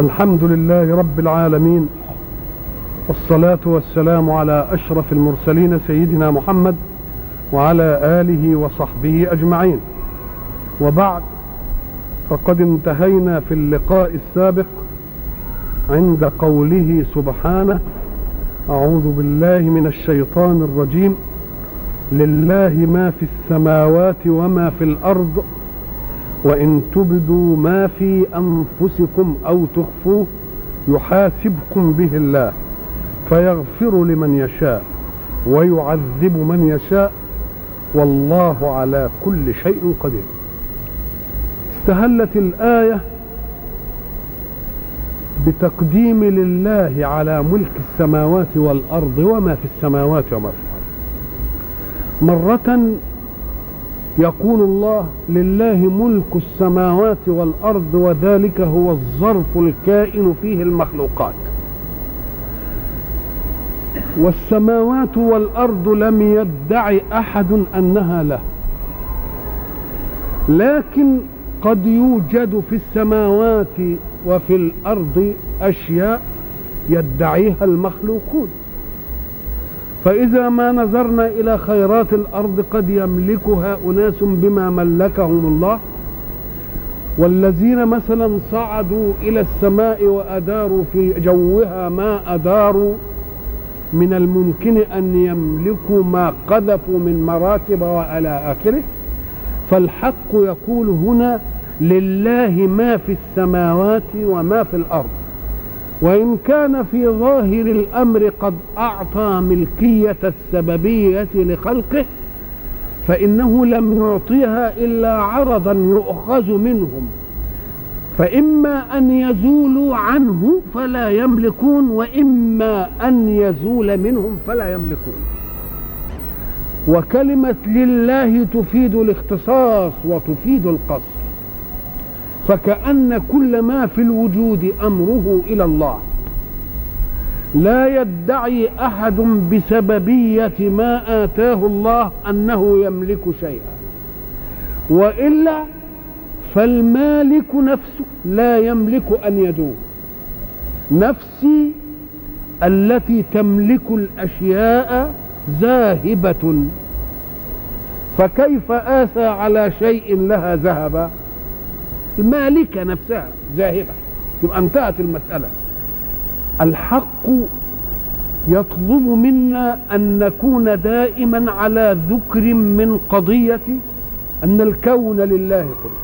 الحمد لله رب العالمين والصلاة والسلام على أشرف المرسلين سيدنا محمد وعلى آله وصحبه أجمعين. وبعد فقد انتهينا في اللقاء السابق عند قوله سبحانه أعوذ بالله من الشيطان الرجيم لله ما في السماوات وما في الأرض وإن تبدوا ما في أنفسكم أو تخفوه يحاسبكم به الله فيغفر لمن يشاء ويعذب من يشاء والله على كل شيء قدير. استهلت الآية بتقديم لله على ملك السماوات والأرض وما في السماوات وما في الأرض. مرة يقول الله لله ملك السماوات والأرض وذلك هو الظرف الكائن فيه المخلوقات. والسماوات والأرض لم يدعي أحد أنها له. لكن قد يوجد في السماوات وفي الأرض أشياء يدعيها المخلوقون. فإذا ما نظرنا إلى خيرات الأرض قد يملكها أناس بما ملكهم الله والذين مثلا صعدوا إلى السماء وأداروا في جوها ما أداروا من الممكن أن يملكوا ما قذفوا من مراتب وإلى آخره. فالحق يقول هنا لله ما في السماوات وما في الأرض. وإن كان في ظاهر الأمر قد أعطى ملكية السببية لخلقه فإنه لم يعطيها إلا عرضا يؤخذ منهم. فإما أن يزولوا عنه فلا يملكون وإما أن يزول منهم فلا يملكون. وكلمة لله تفيد الاختصاص وتفيد القصر فكأن كل ما في الوجود أمره إلى الله. لا يدعي أحد بسببية ما آتاه الله أنه يملك شيئا. وإلا فالمالك نفسه لا يملك أن يدوم. نفسي التي تملك الأشياء ذاهبة فكيف آسى على شيء لها ذهب المالكة نفسها ذاهبة تبقى انتهت المسألة. الحق يطلب منا أن نكون دائما على ذكر من قضية أن الكون لله كله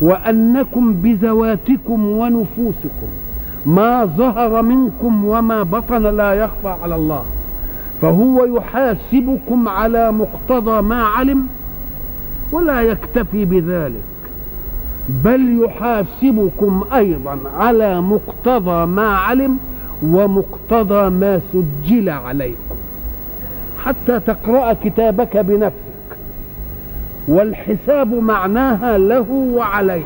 وأنكم بذواتكم ونفوسكم. ما ظهر منكم وما بطن لا يخفى على الله. فهو يحاسبكم على مقتضى ما علم ولا يكتفي بذلك. بل يحاسبكم أيضا على مقتضى ما علم ومقتضى ما سجل عليكم. حتى تقرأ كتابك بنفسك والحساب معناها له وعليه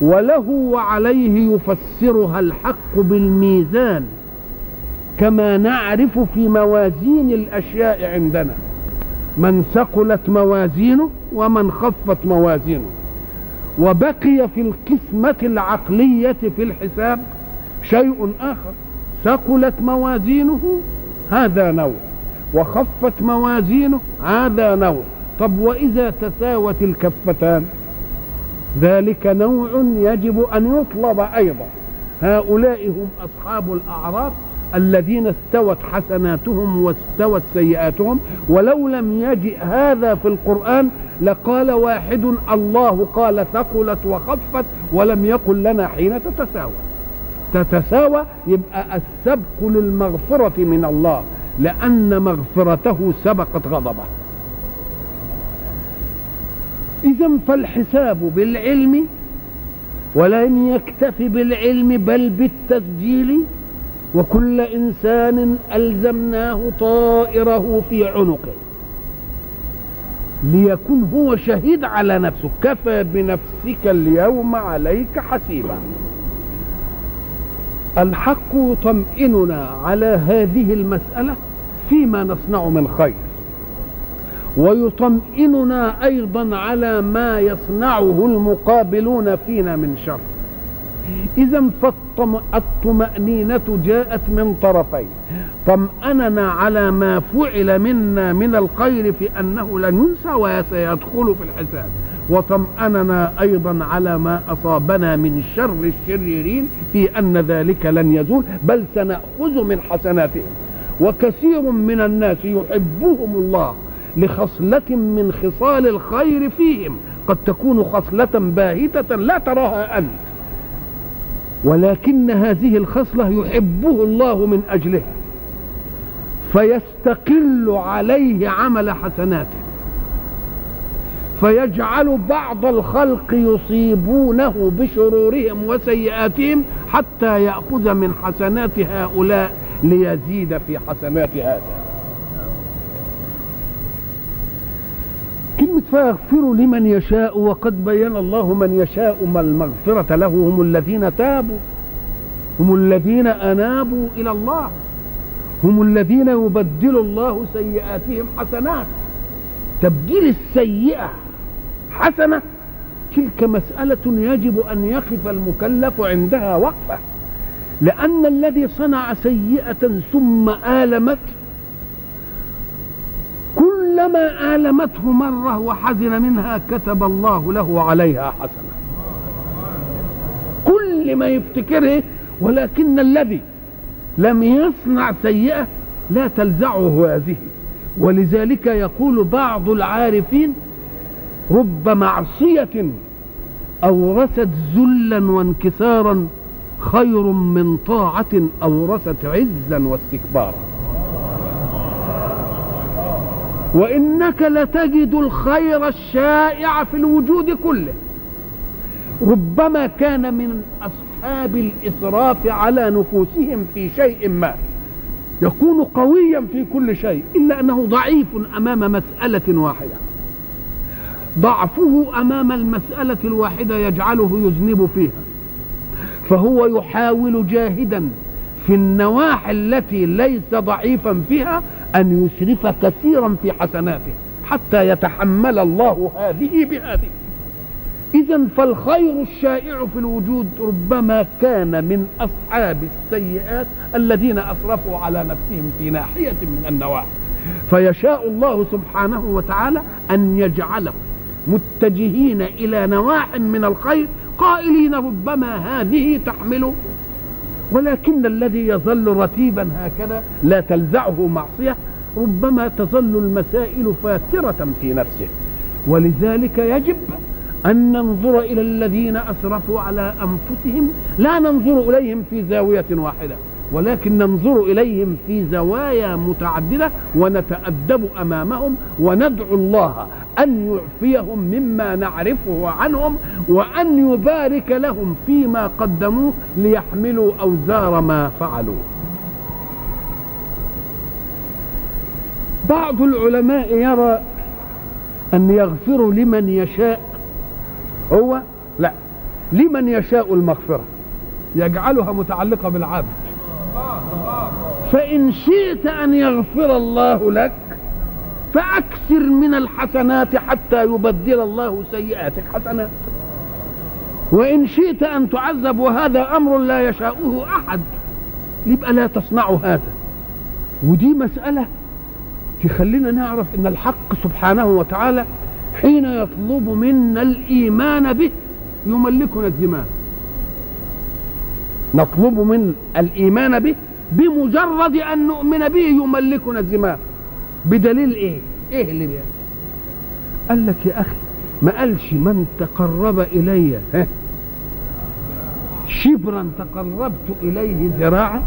وله وعليه يفسرها الحق بالميزان كما نعرف في موازين الأشياء عندنا. من ثقلت موازينه ومن خفت موازينه. وبقي في القسمة العقلية في الحساب شيء آخر. ثقلت موازينه هذا نوع. وخفت موازينه هذا نوع. طب وإذا تساوت الكفتان؟ ذلك نوع يجب أن يطلب أيضا. هؤلاء هم أصحاب الأعراف. الذين استوت حسناتهم واستوت سيئاتهم ولو لم يجئ هذا في القرآن لقال واحد الله قال ثقلت وخفت ولم يقل لنا حين تتساوى. تتساوى يبقى السبق للمغفرة من الله لأن مغفرته سبقت غضبه. إذا فالحساب بالعلم ولن يكتفي بالعلم بل بالتسجيل وكل إنسان ألزمناه طائره في عنقه. ليكون هو شهيد على نفسه. كفى بنفسك اليوم عليك حسيبا. الحق يطمئننا على هذه المسألة فيما نصنع من خير. ويطمئننا أيضا على ما يصنعه المقابلون فينا من شر. إذا فالطمأنينة جاءت من طرفين. طمأننا على ما فعل منا من الخير في أنه لن ينسى وسيدخل في الحساب. وطمأننا أيضا على ما أصابنا من شر الشريرين في أن ذلك لن يزول بل سنأخذ من حسناتهم. وكثير من الناس يحبهم الله لخصلة من خصال الخير فيهم. قد تكون خصلة باهتة لا تراها أنت. ولكن هذه الخصلة يحبه الله من أجلها فيستقل عليه عمل حسناته. فيجعل بعض الخلق يصيبونه بشرورهم وسيئاتهم حتى يأخذ من حسنات هؤلاء ليزيد في حسنات هذا. فيغفر لمن يشاء وقد بين الله من يشاء ما المغفرة له. هم الذين تابوا هم الذين أنابوا إلى الله هم الذين يبدل الله سيئاتهم حسنات. تبديل السيئة حسنة تلك مسألة يجب أن يقف المكلف عندها وقفة. لأن الذي صنع سيئة ثم آلمت كلما آلمته مرة وحزن منها كتب الله له عليها حسنة. كل ما يفتكره ولكن الذي لم يصنع سيئة لا تلزعه هذه. ولذلك يقول بعض العارفين رب معصية أورثت ذلا وانكسارا خير من طاعة أورثت عزا واستكبارا. وإنك لتجد الخير الشائع في الوجود كله. ربما كان من أصحاب الإسراف على نفوسهم في شيء ما يكون قويا في كل شيء إلا أنه ضعيف أمام مسألة واحدة. ضعفه أمام المسألة الواحدة يجعله يذنب فيها فهو يحاول جاهدا في النواحي التي ليس ضعيفا فيها أن يسرف كثيرا في حسناته حتى يتحمل الله هذه بهذه. إذا فالخير الشائع في الوجود ربما كان من أصحاب السيئات الذين أسرفوا على نفسهم في ناحية من النواحي. فيشاء الله سبحانه وتعالى أن يجعلهم متجهين إلى نواح من الخير قائلين ربما هذه تحمل ولكن الذي يظل رتيبا هكذا لا تلزعه معصية ربما تظل المسائل فاترة في نفسه. ولذلك يجب أن ننظر إلى الذين أسرفوا على أنفسهم لا ننظر إليهم في زاوية واحدة. ولكن ننظر إليهم في زوايا متعددة ونتأدب أمامهم وندعو الله أن يعفيهم مما نعرفه عنهم وأن يبارك لهم فيما قدموه ليحملوا أوزار ما فعلوا. بعض العلماء يرى أن يغفر لمن يشاء هو لا لمن يشاء المغفرة يجعلها متعلقة بالعبد. فإن شئت أن يغفر الله لك فأكثر من الحسنات حتى يبدل الله سيئاتك حسنات. وإن شئت أن تعذب وهذا أمر لا يشاؤه أحد يبقى لا تصنع هذا. ودي مسألة تخلينا نعرف أن الحق سبحانه وتعالى حين يطلب منا الإيمان به يملكنا الزمان نطلب من الإيمان به بمجرد أن نؤمن به يملكنا الزمان بدليل إيه؟ إيه اللي بيه؟ قال لك يا أخي ما قالش من تقرب إلي. شبرا تقربت إليه ذراعا.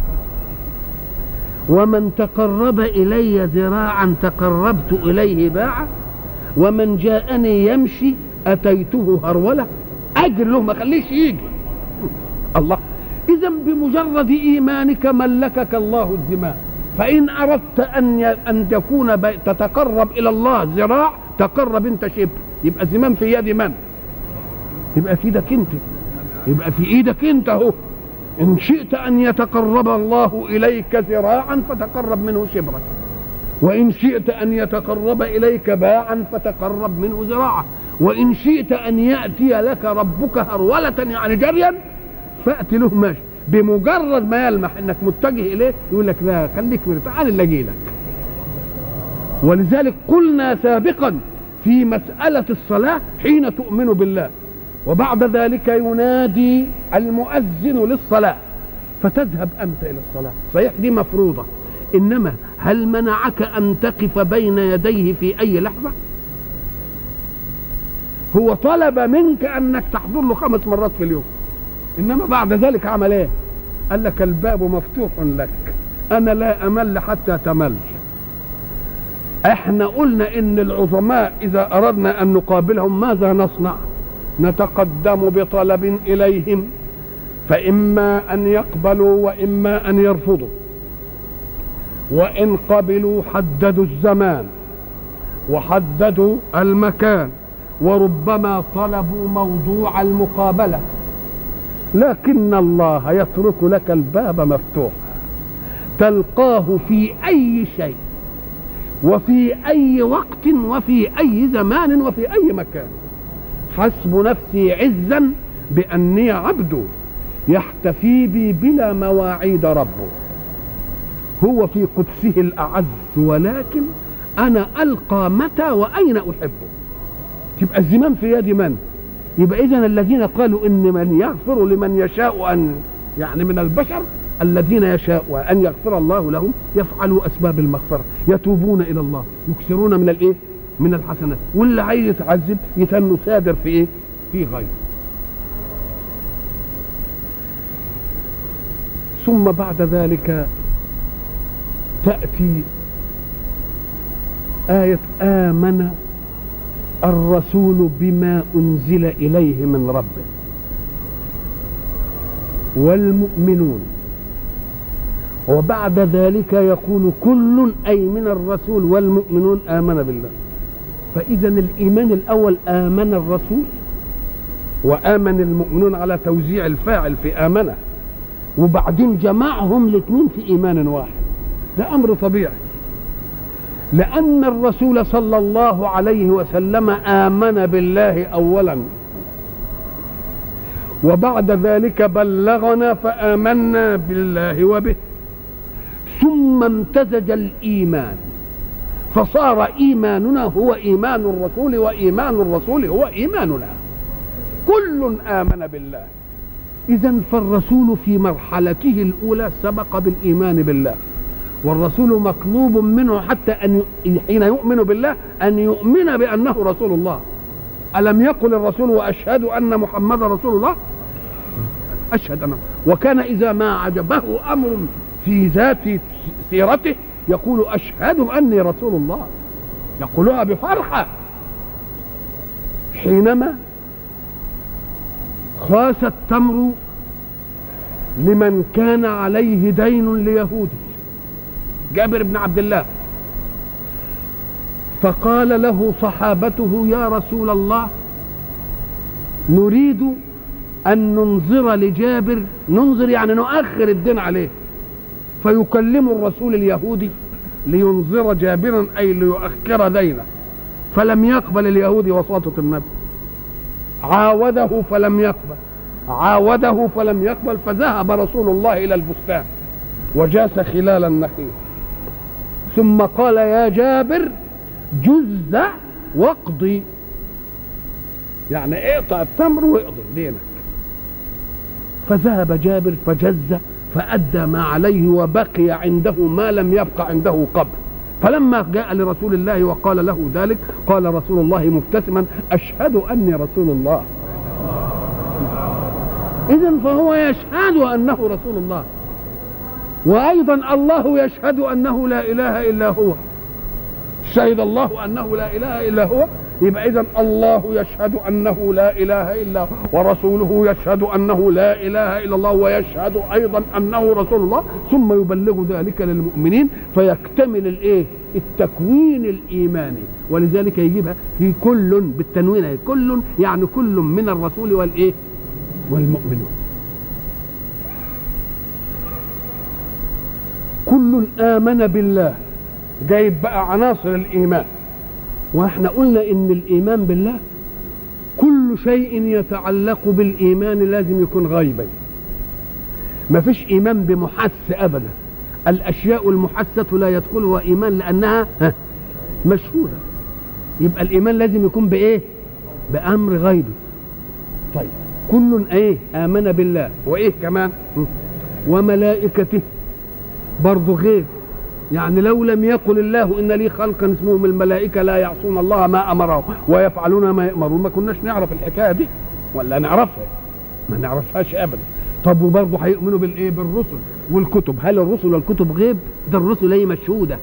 ومن تقرب إلي ذراعا تقربت إليه باعا. ومن جاءني يمشي أتيته هرولة. أجر له ما خليش يجي. بمجرد إيمانك ملكك الله الزمان فإن أردت أن أن تكون تتقرب إلى الله ذراع تقرب أنت شبر يبقى زمان في يد من؟ يبقى في إيدك أنت. يبقى في إيدك أنت أهو. إن شئت أن يتقرب الله إليك ذراعا فتقرب منه شبرا. وإن شئت أن يتقرب إليك باعا فتقرب منه ذراعا. وإن شئت أن يأتي لك ربك هرولة يعني جريا فأت له ماشي بمجرد ما يلمح إنك متجه إليه يقول لك لا خليك مرتاح أنا اللي أجي لك ولذلك قلنا سابقا في مسألة الصلاة حين تؤمن بالله. وبعد ذلك ينادي المؤذن للصلاة فتذهب أنت إلى الصلاة. صحيح دي مفروضة. إنما هل منعك أن تقف بين يديه في أي لحظة؟ هو طلب منك أنك تحضر له خمس مرات في اليوم. إنما بعد ذلك عمل إيه؟ قال لك الباب مفتوح لك. أنا لا أمل حتى تمل. إحنا قلنا إن العظماء إذا أردنا أن نقابلهم ماذا نصنع؟ نتقدم بطلب إليهم فإما أن يقبلوا وإما أن يرفضوا. وإن قبلوا حددوا الزمان وحددوا المكان وربما طلبوا موضوع المقابلة. لكن الله يترك لك الباب مفتوحا تلقاه في أي شيء وفي أي وقت وفي أي زمان وفي أي مكان. حسب نفسي عزا بأني عبد يحتفي بي بلا مواعيد ربه هو في قدسه الأعز ولكن أنا ألقى متى وأين أحبه تبقى الزمام في يد من؟ يبقى إذن الذين قالوا إن من يغفر لمن يشاء أن يعني من البشر الذين يشاء أن يغفر الله لهم يفعلوا أسباب المغفرة يتوبون إلى الله يكثرون من الإيه؟ من الحسنات. واللي عايز يتعذب يتنوا سادر في إيه؟ في غير ثم بعد ذلك تأتي آية آمن الرسول بما أنزل إليه من ربه. والمؤمنون. وبعد ذلك يقول كل أي من الرسول والمؤمنون آمن بالله. فإذا الإيمان الأول آمن الرسول وآمن المؤمنون على توزيع الفاعل في آمنه. وبعدين جمعهم الاثنين في إيمان واحد. ده أمر طبيعي. لأن الرسول صلى الله عليه وسلم آمن بالله أولا. وبعد ذلك بلغنا فآمنا بالله وبه. ثم امتزج الإيمان. فصار إيماننا هو إيمان الرسول وإيمان الرسول هو إيماننا. كل آمن بالله. اذا فالرسول في مرحلته الأولى سبق بالإيمان بالله. والرسول مطلوب منه حتى أن حين يؤمن بالله أن يؤمن بأنه رسول الله. ألم يقل الرسول وأشهد أن محمد رسول الله؟ أشهد أنه. وكان إذا ما عجبه أمر في ذات سيرته يقول أشهد أني رسول الله. يقولها بفرحة. حينما خاس التمر لمن كان عليه دين ليهودي جابر بن عبد الله. فقال له صحابته يا رسول الله نريد أن ننظر لجابر ننظر يعني نؤخر الدين عليه. فيكلم الرسول اليهودي لينظر جابرا أي ليؤخر دينه. فلم يقبل اليهودي وساطة النبي. عاوده فلم يقبل. عاوده فلم يقبل فذهب رسول الله إلى البستان وجاس خلال النخيل. ثم قال يا جابر جز واقضي يعني اقطع التمر واقضي دينك. فذهب جابر فجز فأدى ما عليه وبقي عنده ما لم يبق عنده قبل. فلما جاء لرسول الله وقال له ذلك قال رسول الله مبتسما أشهد أني رسول الله. إذا فهو يشهد أنه رسول الله. وأيضا الله يشهد أنه لا إله إلا هو. شهد الله أنه لا إله إلا هو. يبقى إذا الله يشهد أنه لا إله إلا هو ورسوله يشهد أنه لا إله إلا الله ويشهد أيضا أنه رسول الله. ثم يبلغ ذلك للمؤمنين فيكتمل الإيه؟ التكوين الإيماني. ولذلك يجيبها في كل بالتنوين كل يعني كل من الرسول والإيه؟ والمؤمنون. كل آمن بالله. جايب بقى عناصر الإيمان. وإحنا قلنا إن الإيمان بالله كل شيء يتعلق بالإيمان لازم يكون غيبا ما فيش إيمان بمحس ابدا. الأشياء المحسة لا يدخلها إيمان لأنها ها، مشهوده يبقى الإيمان لازم يكون بإيه؟ بأمر غيبي طيب كل إيه؟ آمن بالله. وإيه كمان. وملائكته. برضه غيب يعني لو لم يقل الله إن لي خلقا اسمهم الملائكة لا يعصون الله ما امرهم ويفعلون ما يأمرون ما كناش نعرف الحكاية دي ولا نعرفها. ما نعرفهاش ابدا. طب وبرضه هيؤمنوا بالايه بالرسل والكتب. هل الرسل والكتب غيب؟ ده الرسل هي مشهودة.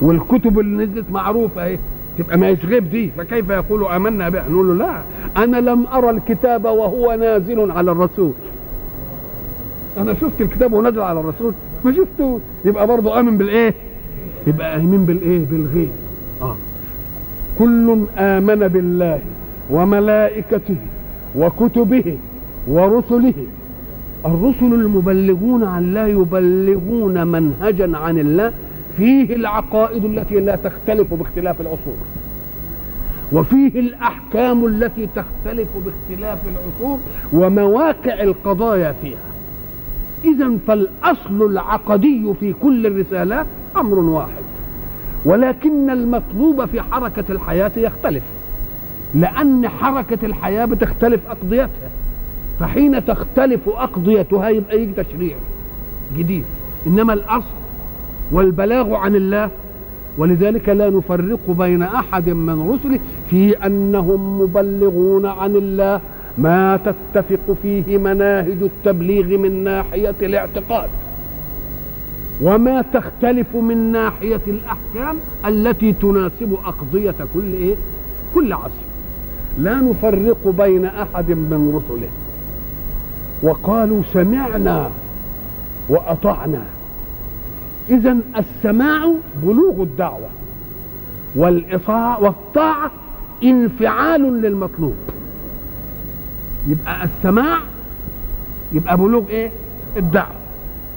والكتب اللي نزلت معروفة أهي. تبقى ما غيب دي. فكيف يقول آمنا بها؟ نقول له لا. أنا لم أرى الكتاب وهو نازل على الرسول. أنا شفت الكتاب وهو نازل على الرسول ما شفته يبقى برضه آمن بالإيه؟ يبقى امين بالإيه؟ بالغيب. آه. كل آمن بالله وملائكته وكتبه ورسله. الرسل المبلغون عن الله يبلغون منهجا عن الله فيه العقائد التي لا تختلف باختلاف العصور. وفيه الأحكام التي تختلف باختلاف العصور ومواقع القضايا فيها. اذا فالأصل العقدي في كل الرسالات أمر واحد. ولكن المطلوب في حركة الحياة يختلف. لأن حركة الحياة بتختلف أقضيتها. فحين تختلف أقضيتها يبقى يجي تشريع جديد. إنما الأصل والبلاغ عن الله ولذلك لا نفرق بين أحد من رسله في أنهم مبلغون عن الله ما تتفق فيه مناهج التبليغ من ناحية الاعتقاد؟ وما تختلف من ناحية الأحكام التي تناسب أقضية كل إيه؟ كل عصر. لا نفرق بين أحد من رسله. وقالوا سمعنا وأطعنا. اذا السماع بلوغ الدعوة والإطاعة والطاعة انفعال للمطلوب. يبقى السماع يبقى بلوغ إيه؟ الدعوة.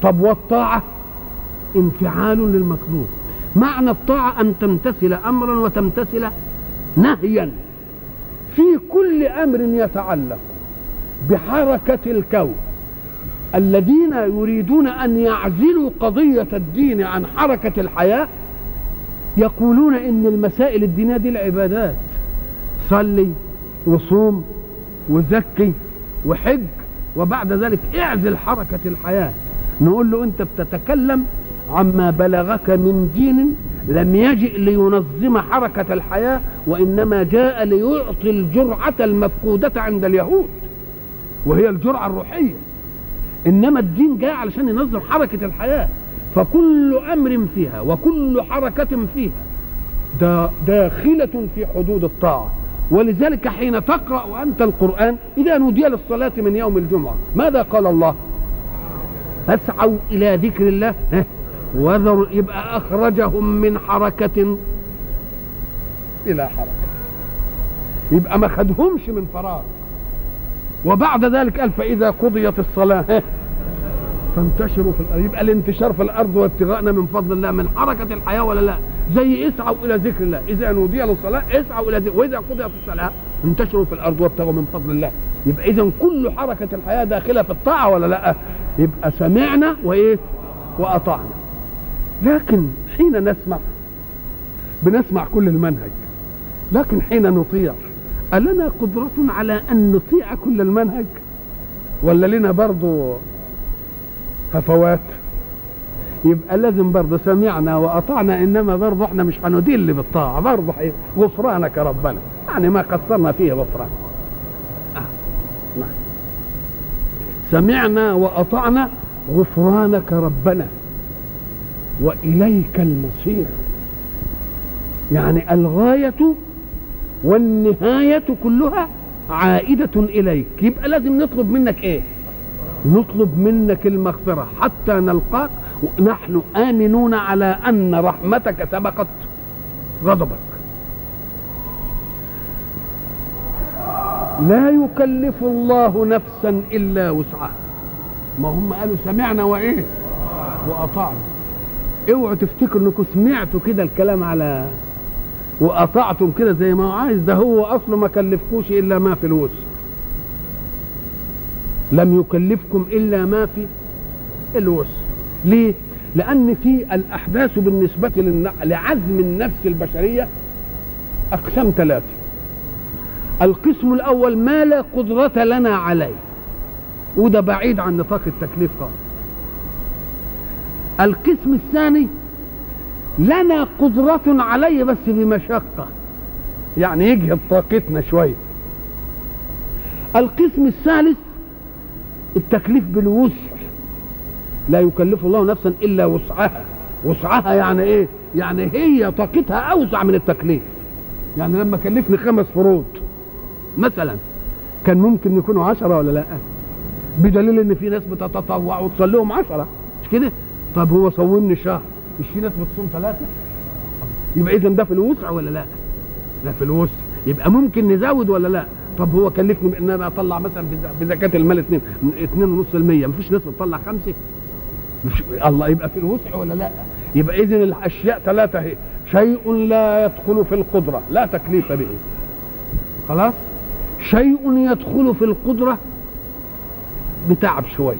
طب والطاعة؟ انفعال للمطلوب. معنى الطاعة أن تمتثل امرا وتمتثل نهيا. في كل أمر يتعلق بحركة الكون. الذين يريدون أن يعزلوا قضية الدين عن حركة الحياة يقولون إن المسائل الدينية دي العبادات. صلي وصوم وزكي وحج وبعد ذلك اعزل حركة الحياة. نقول له انت بتتكلم عما بلغك من دين لم يجئ لينظم حركة الحياة وإنما جاء ليعطي الجرعة المفقودة عند اليهود وهي الجرعة الروحية. إنما الدين جاء علشان ينظم حركة الحياة فكل أمر فيها وكل حركة فيها دا داخلة في حدود الطاعة. ولذلك حين تقرأ أنت القرآن إذا نودي للصلاة من يوم الجمعة ماذا قال الله؟ فاسعوا إلى ذكر الله وذروا يبقى أخرجهم من حركة إلى حركة. يبقى ما خدهمش من فراغ. وبعد ذلك قال فإذا قضيت الصلاة ها، فانتشروا في الأرض. يبقى الانتشار في الأرض وابتغاءنا من فضل الله من حركة الحياة ولا لا؟ زي اسعوا إلى ذكر الله. إذا نودي للصلاه اسعوا إلى ذكر وإذا قضيت الصلاة انتشروا في الأرض وابتغوا من فضل الله. يبقى إذا كل حركة الحياة داخلة في الطاعة ولا لأ؟ يبقى سمعنا وإيه؟ وأطعنا. لكن حين نسمع بنسمع كل المنهج لكن حين نطيع ألنا قدرة على أن نطيع كل المنهج؟ ولا لنا برضو هفوات يبقى لازم برضه سمعنا وأطعنا إنما برضه إحنا مش هندل بالطاعة. برضه حي- غفرانك ربنا. يعني ما قصرنا فيه غفران. آه. نعم. سمعنا وأطعنا غفرانك ربنا. وإليك المصير. يعني الغاية والنهاية كلها عائدة إليك. يبقى لازم نطلب منك إيه؟ نطلب منك المغفرة حتى نلقاك ونحن آمنون على أن رحمتك سبقت. غضبك. لا يكلف الله نفسا إلا وسعها. ما هم قالوا سمعنا وإيه؟ وأطعنا. اوعوا تفتكروا انكم سمعتوا كده الكلام على وأطعتم كده زي ما هو عايز. ده هو أصله ما كلفكوش إلا ما في الوسع. لم يكلفكم إلا ما في الوسع. ليه؟ لأن في الأحداث بالنسبة للن- لعزم النفس البشرية أقسام ثلاثة. القسم الأول ما لا قدرة لنا عليه. وده بعيد عن نطاق التكليف خالص. القسم الثاني لنا قدرة عليه بس بمشقة. يعني يجهد طاقتنا شوية. القسم الثالث التكليف بالوسع. لا يكلف الله نفسا إلا وسعها. وسعها يعني إيه؟ يعني هي طاقتها أوسع من التكليف. يعني لما كلفني خمس فروض مثلا كان ممكن يكونوا عشرة ولا لأ؟ بدليل إن في ناس بتتطوع وتصلي لهم عشرة. مش كده؟ طب هو صومني شهر مش في ناس بتصوم ثلاثة؟ يبقى اذا ده في الوسع ولا لأ؟ ده في الوسع. يبقى ممكن نزود ولا لأ؟ طب هو كلفني بإن أنا أطلع مثلا بز- بزكاة المال 2 2.5% مفيش ناس بتطلع خمسة؟ مش الله يبقى في الوسع ولا لا؟ يبقى اذا الأشياء ثلاثة اهي شيء لا يدخل في القدرة. لا تكليف به. خلاص؟ شيء يدخل في القدرة بتعب شوية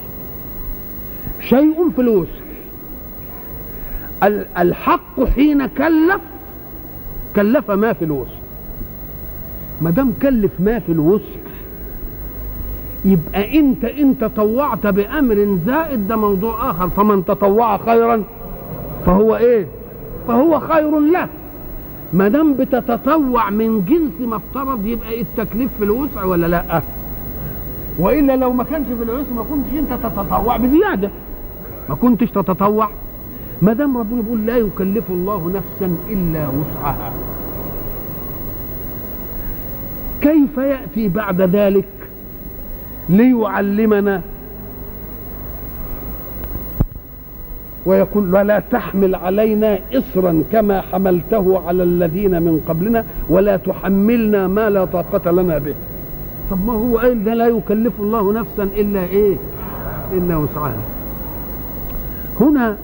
شيء في الوسع. ال- الحق حين كلف كلف ما في الوسع. ما دام كلف ما في الوسع يبقى انت انت تطوعت بامر زائد ده موضوع آخر. فمن تطوع خيرا فهو إيه؟ فهو خير له. ما دام بتتطوع من جنس ما افترض يبقى التكليف في الوسع ولا لأ؟ وإلا لو ما كانش في الوسع ما كنتش انت تتطوع بزيادة. ما كنتش تتطوع. ما دام ربنا بيقول لا يكلف الله نفسا إلا وسعها. كيف يأتي بعد ذلك؟ ليعلمنا. ويقول ولا تحمل علينا إصرا كما حملته على الذين من قبلنا ولا تحملنا ما لا طاقة لنا به. طب ما هو قال ده لا يكلف الله نفسا إلا إيه؟ إلا وسعها. هنا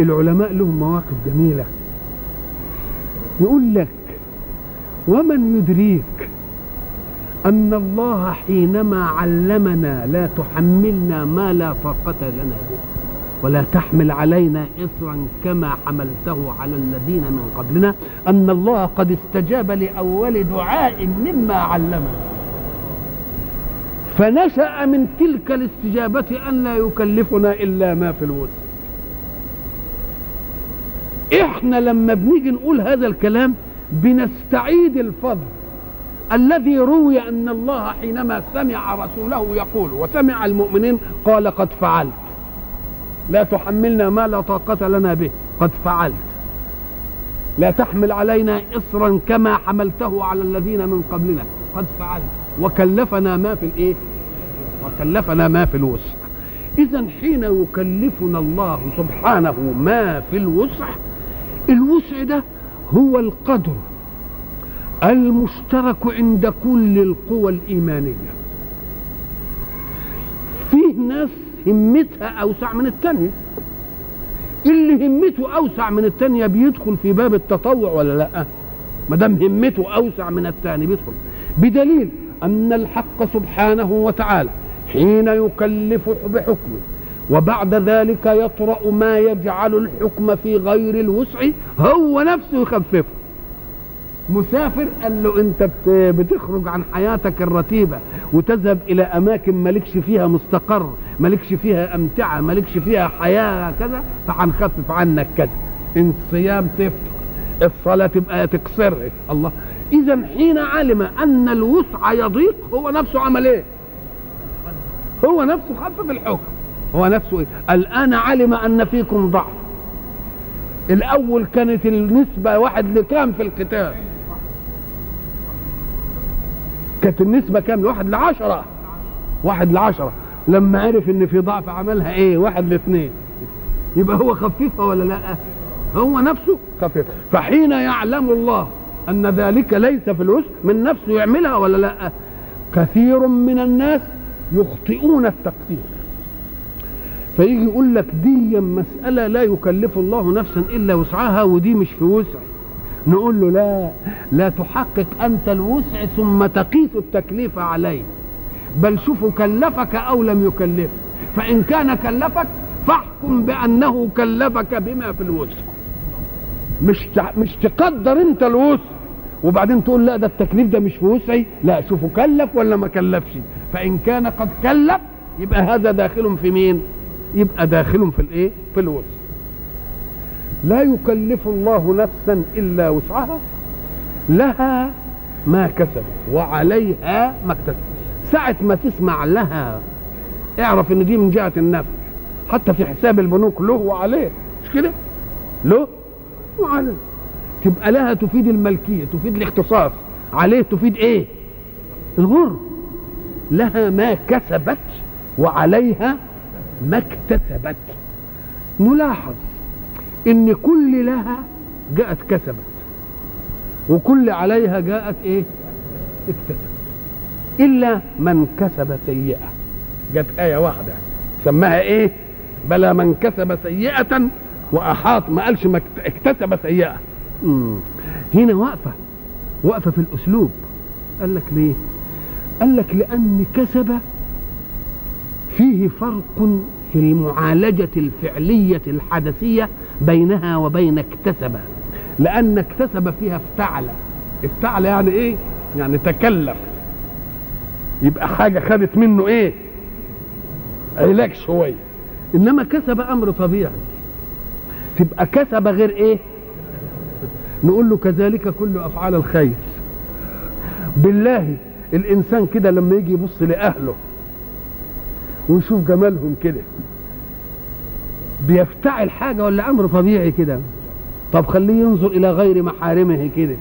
العلماء لهم مواقف جميلة. يقول لك ومن يدريك أن الله حينما علمنا لا تحملنا ما لا طاقة لنا به ولا تحمل علينا إصرا كما حملته على الذين من قبلنا أن الله قد استجاب لأول دعاء مما علمنا. فنشأ من تلك الاستجابة أن لا يكلفنا إلا ما في الوسع. إحنا لما بنيجي نقول هذا الكلام بنستعيد الفضل. الذي روي أن الله حينما سمع رسوله يقول وسمع المؤمنين قال قد فعلت. لا تحملنا ما لا طاقة لنا به قد فعلت. لا تحمل علينا إصرا كما حملته على الذين من قبلنا قد فعلت. وكلفنا ما في الإيه؟ وكلفنا ما في الوسع. اذا حين يكلفنا الله سبحانه ما في الوسع الوسع ده هو القدر. المشترك عند كل القوى الإيمانية. فيه ناس همتها أوسع من التانية. اللي همته أوسع من التانية بيدخل في باب التطوع ولا لأ؟ ما دام همته أوسع من التاني بيدخل. بدليل أن الحق سبحانه وتعالى حين يكلف بحكمه وبعد ذلك يطرأ ما يجعل الحكم في غير الوسع هو نفسه يخففه. مسافر قال له انت بت- بتخرج عن حياتك الرتيبة وتذهب إلى أماكن مالكش فيها مستقر مالكش فيها أمتعة مالكش فيها حياة كذا فهنخفف عنك كذا. الصيام تفطر الصلاة تبقى تكسرها الله. إذا حين علم أن الوسع يضيق هو نفسه عمل إيه؟ هو نفسه خفف الحكم. هو نفسه إيه؟ الآن علم أن فيكم ضعف. الأول كانت النسبة واحد لكام في القتال؟ كانت النسبة كام؟ لواحد لعشرة. واحد لعشرة. لما عرف إن في ضعف عملها إيه؟ واحد لاثنين يبقى هو خفيفها ولا لأ؟ هو نفسه خفيف. فحين يعلم الله أن ذلك ليس في الوسع من نفسه يعملها ولا لأ؟ كثير من الناس يخطئون التقدير. فيجي يقول لك دي مسألة لا يكلف الله نفسا إلا وسعها ودي مش في وسع. نقول له لا لا تحقق أنت الوسع ثم تقيس التكليف عليه. بل شوفوا كلفك أو لم يكلفك. فإن كان كلفك فاحكم بأنه كلفك بما في الوسع. مش مش تقدر أنت الوسع. وبعدين تقول لا ده التكليف ده مش في وسعي. لا شوفوا كلف ولا ما كلفش. فإن كان قد كلف يبقى هذا داخل في مين؟ يبقى داخل في الإيه؟ في الوسع. لا يكلف الله نفسا إلا وسعها لها ما كسبت وعليها ما اكتسبت. ساعة ما تسمع لها اعرف إن دي من جهة النفس حتى في حساب البنوك له وعليه. مش كده؟ له وعليه. تبقى لها تفيد الملكية تفيد الاختصاص. عليه تفيد إيه؟ الغر. لها ما كسبت وعليها ما اكتسبت. نلاحظ إن كل لها جاءت كسبت. وكل عليها جاءت إيه؟ اكتسبت. إلا من كسب سيئة. جت آية واحدة. سماها إيه؟ بلا من كسب سيئة وأحاط ما قالش ما اكتسب سيئة. مم. هنا واقفة. واقفة في الأسلوب. قال لك ليه؟ قال لك لأن كسب فيه فرق في المعالجة الفعلية الحدثية بينها وبين اكتسب لأن اكتسب فيها افتعل. افتعل يعني إيه؟ يعني تكلف. يبقى حاجة خدت منه إيه؟ علاج شوية. إنما كسب أمر طبيعي. تبقى كسب غير إيه؟ نقول له كذلك كل أفعال الخير. بالله الإنسان كده لما يجي يبص لأهله ويشوف جمالهم كده. بيفتعل حاجة ولا أمر طبيعي كده؟ طب خليه ينظر إلى غير محارمه كده.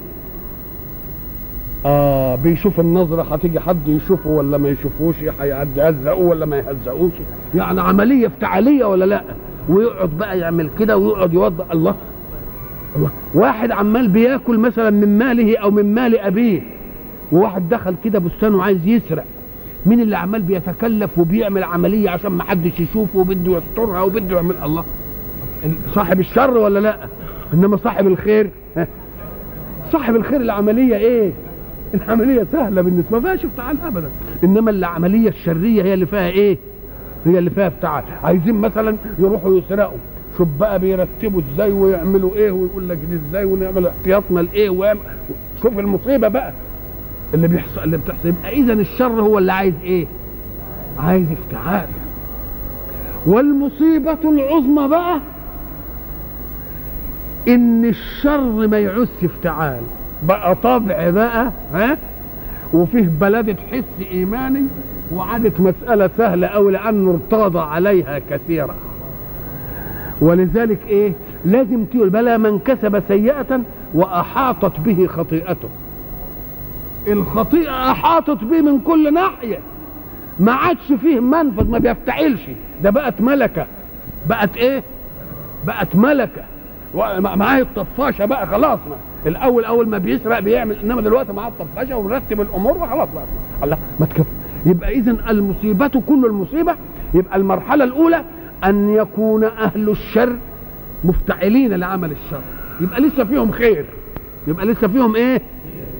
آه بيشوف النظرة هتيجي حد يشوفه ولا ما يشوفوش هيهزقوه ولا ما يهزقوش؟ يعني عملية افتعالية ولا لأ؟ ويقعد بقى يعمل كده ويقعد يوضع الله. الله. واحد عمال بياكل مثلا من ماله أو من مال أبيه وواحد دخل كده بستانه عايز يسرق. مين اللي عمال بيتكلف وبيعمل عملية عشان ما حدش يشوفه وبده يسترها وبده يعمل الله. صاحب الشر ولا لا؟ إنما صاحب الخير. صاحب الخير العملية إيه؟ العملية سهلة بالنسبة ما فيهاش افتعال ابدا. إنما العملية الشرية هي اللي فيها إيه؟ هي اللي فيها افتعال عايزين مثلا يروحوا يسرقوا. شوف بقى بيرتبوا إزاي ويعملوا إيه ويقول لك دي إزاي ونعمل احتياطنا لإيه شوف المصيبة بقى. اللي بيحصل اللي بتحصل. يبقى اذا الشر هو اللي عايز إيه؟ عايز افتعال. والمصيبة العظمى بقى إن الشر ما يعوز افتعال. بقى طبع بقى ها؟ وفيه بلدة حس إيماني وعادت مسألة سهلة أوي لأنه ارتضى عليها كثيرا ولذلك إيه؟ لازم تقول بلا من كسب سيئة وأحاطت به خطيئته. الخطيئة أحاطت به من كل ناحية. ما عادش فيه منفذ ما بيفتعلش. ده بقت ملكة. بقت إيه؟ بقت ملكة. معاه الطفاشة بقى خلاص. ما. الأول أول ما بيسرق بيعمل إنما دلوقتي معاه الطفاشة ونرتب الأمور وخلاص بقى. الله ما تكفي يبقى إذا المصيبة كل المصيبة يبقى المرحلة الأولى أن يكون أهل الشر مفتعلين لعمل الشر. يبقى لسه فيهم خير. يبقى لسه فيهم إيه؟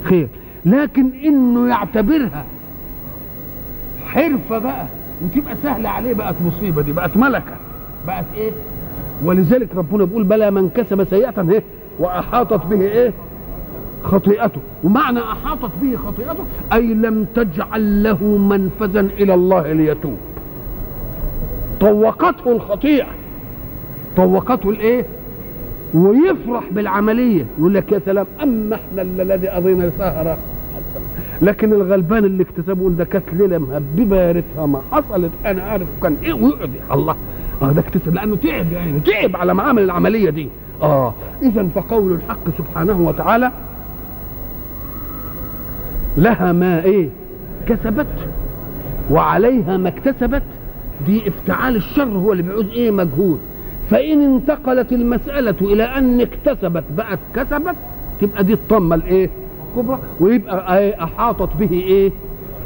خير. لكن إنه يعتبرها حرفة بقى وتبقى سهلة عليه بقت مصيبة دي بقت ملكة بقت إيه؟ ولذلك ربنا بيقول بلى من كسب سيئة إيه؟ وأحاطت به إيه؟ خطيئته ومعنى أحاطت به خطيئته أي لم تجعل له منفذا إلى الله ليتوب طوقته الخطيئة طوقته الإيه؟ ويفرح بالعملية يقول لك يا سلام أما إحنا الذي قضينا سهرة لكن الغلبان اللي اكتسبه ده كانت ليله مهببه يا ريتها ما حصلت. أنا عارف كان إيه ويقعد الله. آه ده اكتسب لأنه تعب يعني تعب على ما عمل العملية دي. آه اذا فقول الحق سبحانه وتعالى لها ما إيه؟ كسبت وعليها ما اكتسبت. دي افتعال الشر هو اللي بيعوز إيه مجهود. فإن انتقلت المسألة إلى أن اكتسبت بقت كسبت تبقى دي الطمة الإيه؟ كبرى ويبقى أحاطت به إيه؟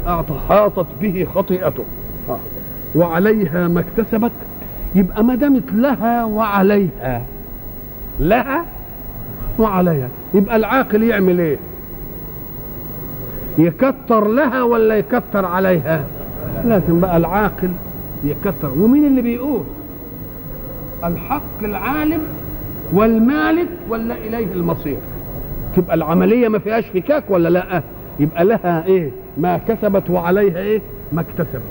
أحاطت به خطيئته. آه. وعليها ما اكتسبت. يبقى ما دامت لها وعليها. لها وعليها. يبقى العاقل يعمل إيه؟ يكتر لها ولا يكتر عليها؟ لازم بقى العاقل يكتر. ومين اللي بيقول؟ الحق العالم والمالك ولا إليه المصير؟ تبقى العملية ما فيهاش فكاك ولا لأ؟ يبقى لها إيه؟ ما كسبت وعليها إيه؟ ما اكتسبت.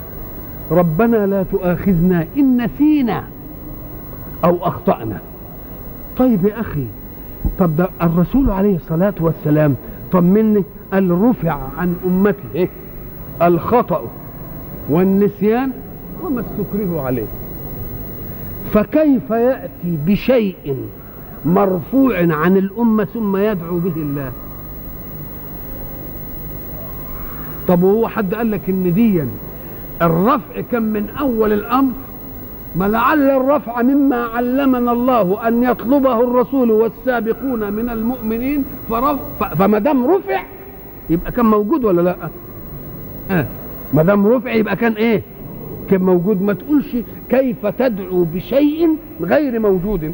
ربنا لا تؤاخذنا إن نسينا أو أخطأنا. طيب يا أخي طب ده الرسول عليه الصلاة والسلام طمني قال رفع عن امتي إيه؟ الخطأ والنسيان وما استكرهوا عليه. فكيف يأتي بشيء مرفوع عن الأمة ثم يدعو به الله طب وهو حد قال لك إن ديا الرفع كان من أول الأمر ما لعل الرفع مما علمنا الله أن يطلبه الرسول والسابقون من المؤمنين. فما دام رفع يبقى كان موجود ولا لأ؟ آه. ما دام رفع يبقى كان إيه؟ كان موجود ما تقولش كيف تدعو بشيء غير موجود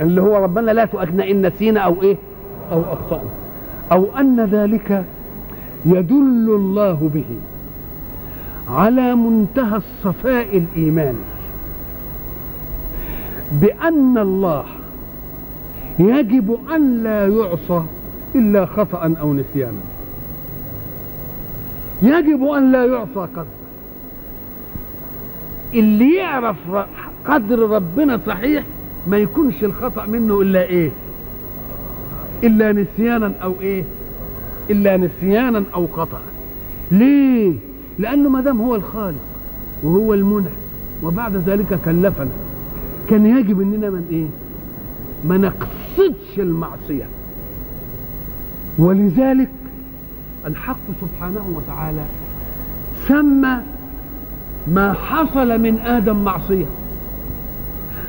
اللي هو ربنا لا تؤاخذنا إن نسينا أو إيه؟ أو أخطأنا. أو أن ذلك يدل الله به على منتهى الصفاء الايماني بأن الله يجب أن لا يعصى إلا خطأ أو نسيانا. يجب أن لا يعصى قدر. اللي يعرف قدر ربنا صحيح ما يكونش الخطأ منه إلا إيه؟ إلا نسيانا أو إيه؟ إلا نسيانا أو خطأ. ليه؟ لأنه ما دام هو الخالق وهو المنعم وبعد ذلك كلفنا كان يجب إننا من إيه؟ ما نقصدش المعصية. ولذلك الحق سبحانه وتعالى سمى ما حصل من آدم معصية.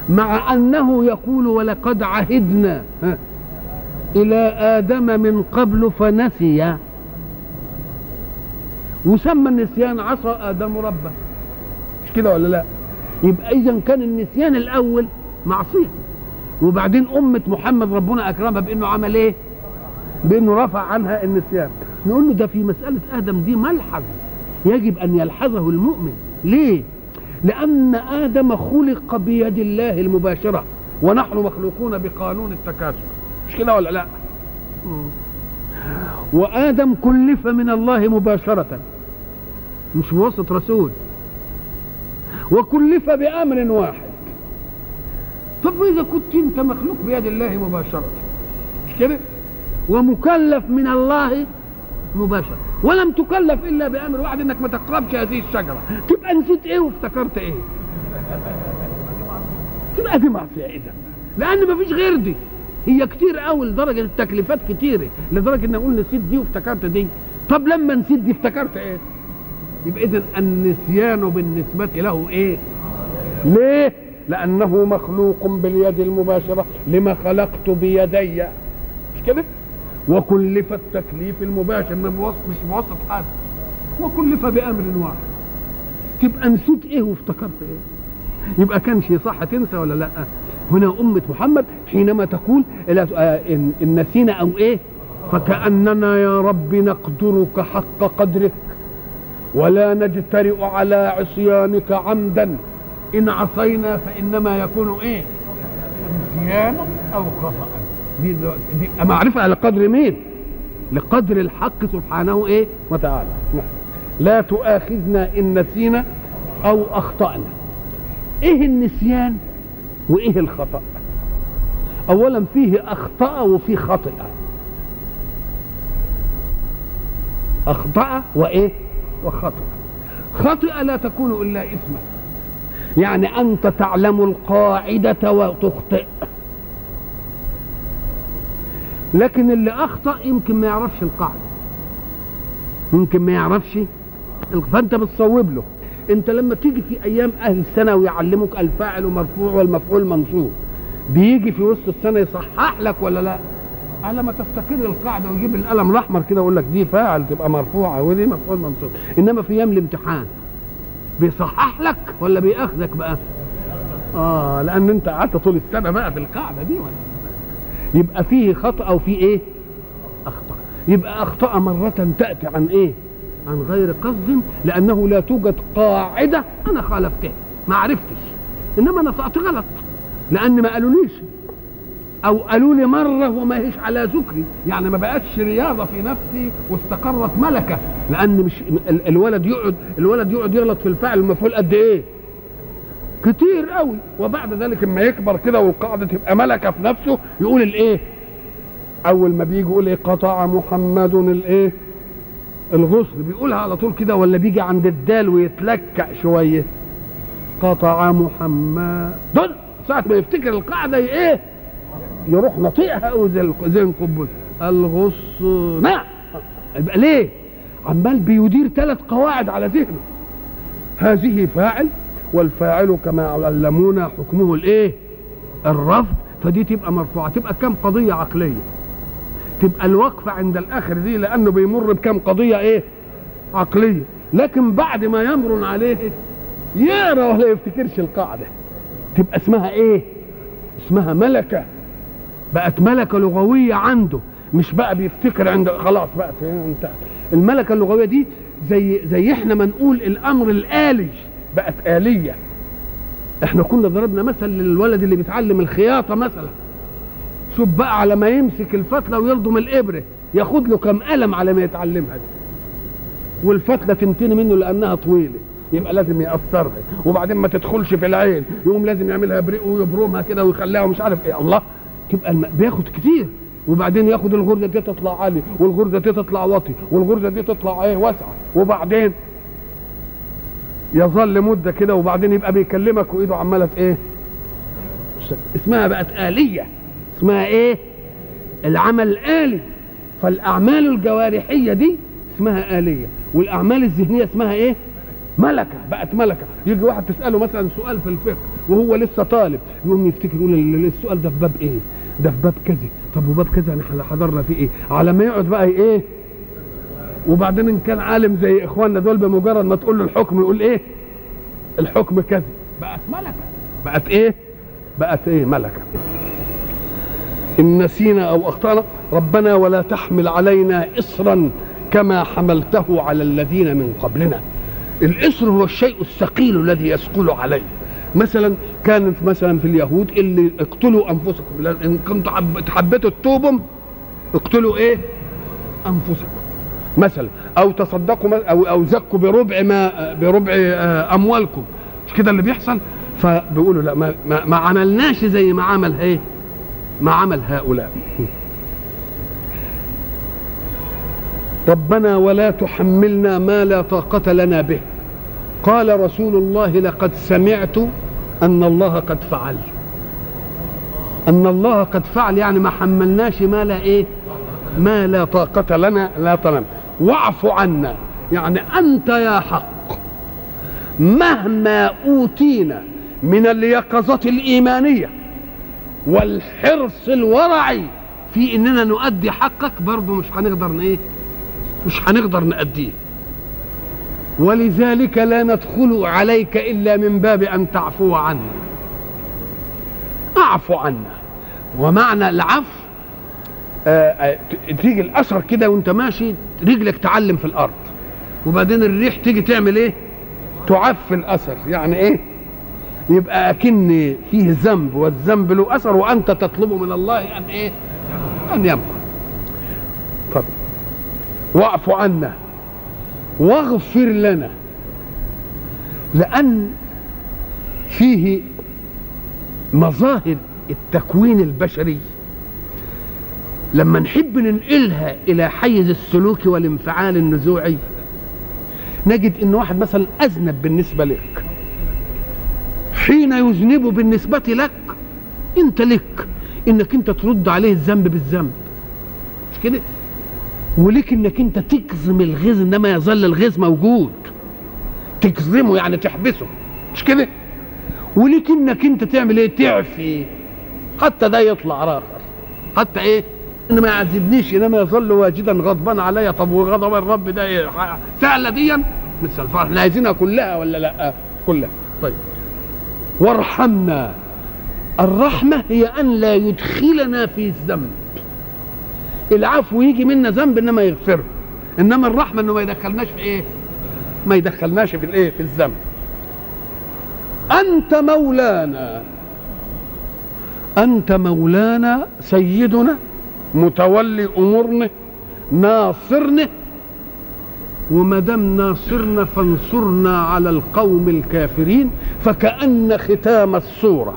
مع أنه يقول ولقد عهدنا إلى آدم من قبل فنسي. وسمى النسيان عصى آدم ربه. مش كده ولا لا؟ يبقى إذا كان النسيان الأول معصية. وبعدين أمة محمد ربنا أكرمها بإنه عمل إيه؟ بإنه رفع عنها النسيان. نقول له ده في مسألة آدم دي ملحظ يجب أن يلحظه المؤمن. ليه؟ لأن آدم خلق بيد الله المباشرة. ونحن مخلوقون بقانون التكاثر مش كده ولا لا؟ وآدم كلف من الله مباشرة. مش بواسطة رسول. وكلف بأمر واحد. طب إذا كنت أنت مخلوق بيد الله مباشرة. مش كده؟ ومكلف من الله مباشرة. ولم تكلف إلا بأمر واحد إنك ما تقربش هذه الشجرة. تبقى نسيت إيه وافتكرت إيه؟ تبقى دي معصية إذا. لأن ما فيش غير دي. هي كتير قوي لدرجة التكليفات كتيره لدرجة إن أقول نسيت دي وافتكرت دي. طب لما نسيت دي افتكرت إيه؟ يبقى اذا النسيان بالنسبة له إيه؟ ليه؟ لأنه مخلوق باليد المباشرة. لما خلقت بيدي. مش كده؟ وكلف التكليف المباشر مش بواسطه حد. وكلف بأمر واحد. تبقى نسيت إيه وافتكرت إيه؟ يبقى كان شيء صح تنسى ولا لأ؟ هنا أمة محمد حينما تقول إن نسينا أو إيه؟ فكأننا يا رب نقدرك حق قدرك ولا نجترئ على عصيانك عمدا. إن عصينا فإنما يكون إيه؟ نسيان أو خطأ دي, دي معرفة على قدر مين؟ لقدر الحق سبحانه إيه؟ وتعالى. لا تؤاخذنا إن نسينا أو أخطأنا. إيه النسيان وإيه الخطأ؟ اولا فيه أخطأ وفيه خطئ أخطأ وإيه؟ وخطئ خطئ لا تكون إلا اسما يعني أنت تعلم القاعدة وتخطئ. لكن اللي أخطأ يمكن ما يعرفش القاعدة. يمكن ما يعرفش فأنت بتصوب له. أنت لما تيجي في أيام أهل السنة ويعلمك الفاعل مرفوع والمفعول منصوب بيجي في وسط السنة يصحح لك ولا لا؟ على ما تستقر القاعدة ويجيب القلم الأحمر كده ويقول لك دي فاعل تبقى مرفوعة ودي مفعول منصوب. إنما في أيام الامتحان بيصحح لك ولا بيأخذك بقى؟ آه لأن أنت قعدت طول السنة بقى في القاعدة دي ولا؟ يبقى فيه خطأ أو فيه إيه؟ أخطأ. يبقى أخطأ مرة تأتي عن إيه؟ عن غير قصد لأنه لا توجد قاعدة أنا خالفتها ما عرفتش. إنما نطقت غلط لأن ما قالوليش أو قالوا لي مرة وما هيش على ذكري. يعني ما بقتش رياضة في نفسي واستقرت ملكة لأن مش ال- الولد يقعد الولد يقعد يغلط في الفعل المفعول قد إيه؟ كتير قوي. وبعد ذلك اما يكبر كده والقاعده تبقى ملكة في نفسه يقول الإيه؟ أول ما بيجي يقول إيه؟ قطع محمد الإيه؟ الغسل بيقولها على طول كده ولا بيجي عند الدال ويتلكع شوية. قطع محمد. ساعة ما يفتكر القاعدة إيه؟ يروح نطيقها قوي زي زي القنبله الغصن. يبقى ليه؟ عمال بيدير ثلاث قواعد على ذهنه. هذه فاعل والفاعل كما علمونا حكمه الايه؟ الرفض. فدي تبقى مرفوعة. تبقى كم قضية عقلية. تبقى الوقفة عند الآخر دي لأنه بيمر بكم قضية إيه؟ عقلية. لكن بعد ما يمرن عليه يقرا ولا يفتكرش القاعدة. تبقى اسمها إيه؟ اسمها ملكة. بقت ملكة لغوية عنده. مش بقى بيفتكر عند خلاص بقى انتهت الملكة اللغوية دي زي زي إحنا ما نقول الأمر الآلي. بقت آلية. إحنا كنا ضربنا مثل للولد اللي بيتعلم الخياطة مثلا. شوف بقى على ما يمسك الفتلة ويلضم الإبرة ياخد له كم قلم على ما يتعلمها دي. والفتلة تنتني منه لأنها طويلة يبقى لازم يقصرها. وبعدين ما تدخلش في العين يقوم لازم يعملها بريق ويبرمها كده ويخليها مش عارف إيه. الله! تبقى الم... بياخد كتير. وبعدين ياخد الغرزة دي تطلع عالي والغرزة دي تطلع واطي والغرزة دي تطلع إيه واسعة. وبعدين يظل مده كده وبعدين يبقى بيكلمك وإيده عمالة إيه؟ اسمها بقت آلية. اسمها إيه؟ العمل الآلي فالأعمال الجوارحية دي اسمها آلية. والأعمال الذهنية اسمها إيه؟ ملكة. بقت ملكة. يجي واحد تسأله مثلا سؤال في الفقه وهو لسه طالب يقوم يفتكر يقول ال- السؤال ده في باب إيه؟ ده في باب كذا. طب وباب كذا؟ إحنا حضرنا فيه إيه؟ على ما يقعد بقى إيه؟ وبعدين إن كان عالم زي إخواننا دول بمجرد ما تقول له الحكم يقول إيه؟ الحكم كذا بقت ملكة. بقت إيه؟ بقت إيه؟ ملكة. إن نسينا أو أخطأنا ربنا ولا تحمل علينا إصرا كما حملته على الذين من قبلنا. الإصر هو الشيء الثقيل الذي يثقل عليه. مثلا كانت مثلا في اليهود اللي اقتلوا أنفسكم. لأن إن كنتوا حب- حبيتوا تتوبوا اقتلوا إيه؟ أنفسكم. مثلا أو تصدقوا أو أو زكوا بربع ما بربع آه، أموالكم. مش كده اللي بيحصل؟ فبيقولوا لا ما, ما, ما عملناش زي ما عمل إيه؟ ما عمل هؤلاء. ربنا ولا تحملنا ما لا طاقة لنا به. قال رسول الله لقد سمعت أن الله قد فعل. أن الله قد فعل يعني ما حملناش ما لا إيه؟ ما لا طاقة لنا لا طلب واعف عنا. يعني أنت يا حق. مهما أوتينا من اليقظة الإيمانية والحرص الورعي في إننا نؤدي حقك برضه مش هنقدر إيه؟ مش هنقدر نأديه. ولذلك لا ندخل عليك إلا من باب أن تعفو عنا. أعفو عنا. ومعنى العفو تيجي الأثر كده وأنت ماشي رجلك تعلم في الأرض. وبعدين الريح تيجي تعمل إيه؟ تعفي الأثر. يعني إيه؟ يبقى أكن فيه ذنب والذنب له أثر وأنت تطلب من الله أن إيه؟ أن يمحو. طب واعف عنا. واغفر لنا. لأن فيه مظاهر التكوين البشري. لما نحب ننقلها إلى حيز السلوك والانفعال النزوعي نجد إن واحد مثلا أذنب بالنسبة لك. حين يذنب بالنسبة لك أنت لك. إنك أنت ترد عليه الذنب بالذنب. مش كده؟ ولك إنك أنت تكظم الغيظ إنما يظل الغيظ موجود. تكظمه يعني تحبسه. مش كده؟ ولك إنك أنت تعمل إيه؟ تعفي. حتى ده يطلع آخر. حتى إيه؟ ان ما يعذبنيش إنما يظل واجدا غضبان عليا طب وغضب الرب ده إيه؟ سهله ديا مثل الفرح. إحنا عايزينها كلها ولا لا؟ كلها. طيب. وارحمنا. الرحمة هي أن لا يدخلنا في الذنب. العفو يجي منا ذنب إنما يغفره إنما الرحمة إنه ما يدخلناش في إيه؟ ما يدخلناش في الإيه؟ في الذنب. أنت مولانا. أنت مولانا سيدنا متولي امورنا ناصرنا وما دام ناصرنا فانصرنا على القوم الكافرين فكأن ختام السورة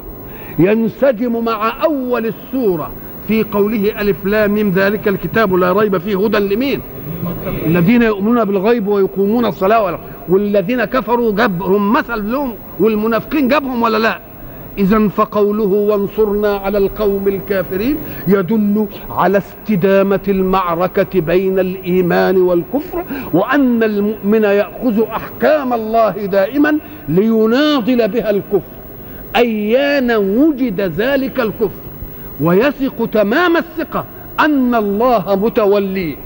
ينسجم مع أول السورة في قوله ألف لام ذلك الكتاب لا ريب فيه هدى لمين؟ الذين يؤمنون بالغيب ويقومون الصلاة والذين كفروا جابهم مثل لهم والمنافقين جابهم ولا لا؟ إذا فقوله وانصرنا على القوم الكافرين يدل على استدامة المعركة بين الإيمان والكفر وأن المؤمن يأخذ أحكام الله دائما ليناضل بها الكفر. أيان وجد ذلك الكفر؟ ويثق تمام الثقة أن الله متوليه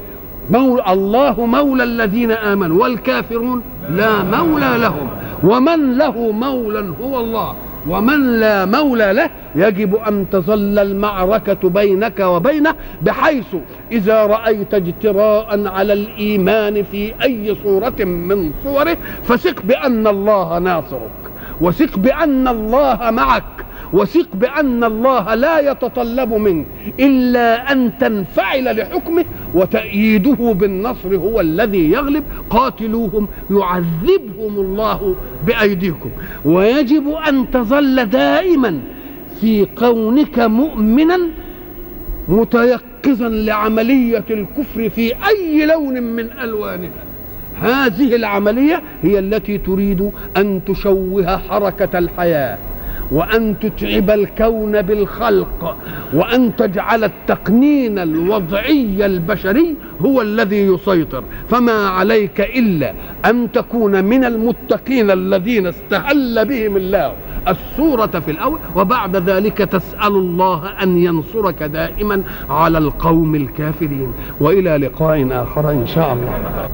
مولى الله مولى الذين آمنوا والكافرون لا مولى لهم. ومن له مولى هو الله. ومن لا مولى له يجب أن تظل المعركة بينك وبينه بحيث إذا رأيت اجتراء على الإيمان في أي صورة من صوره فثق بأن الله ناصرك وثق بأن الله معك وثق بأن الله لا يتطلب منك إلا أن تنفعل لحكمه وتأييده بالنصر هو الذي يغلب. قاتلوهم يعذبهم الله بأيديكم. ويجب أن تظل دائما في كونك مؤمنا متيقظا لعملية الكفر في أي لون من ألوانها. هذه العملية هي التي تريد أن تشوه حركة الحياة. وأن تتعب الكون بالخلق وأن تجعل التقنين الوضعي البشري هو الذي يسيطر. فما عليك إلا أن تكون من المتقين الذين استهل بهم الله. الصورة في الأول وبعد ذلك تسأل الله أن ينصرك دائما على القوم الكافرين. وإلى لقاء آخر إن شاء الله.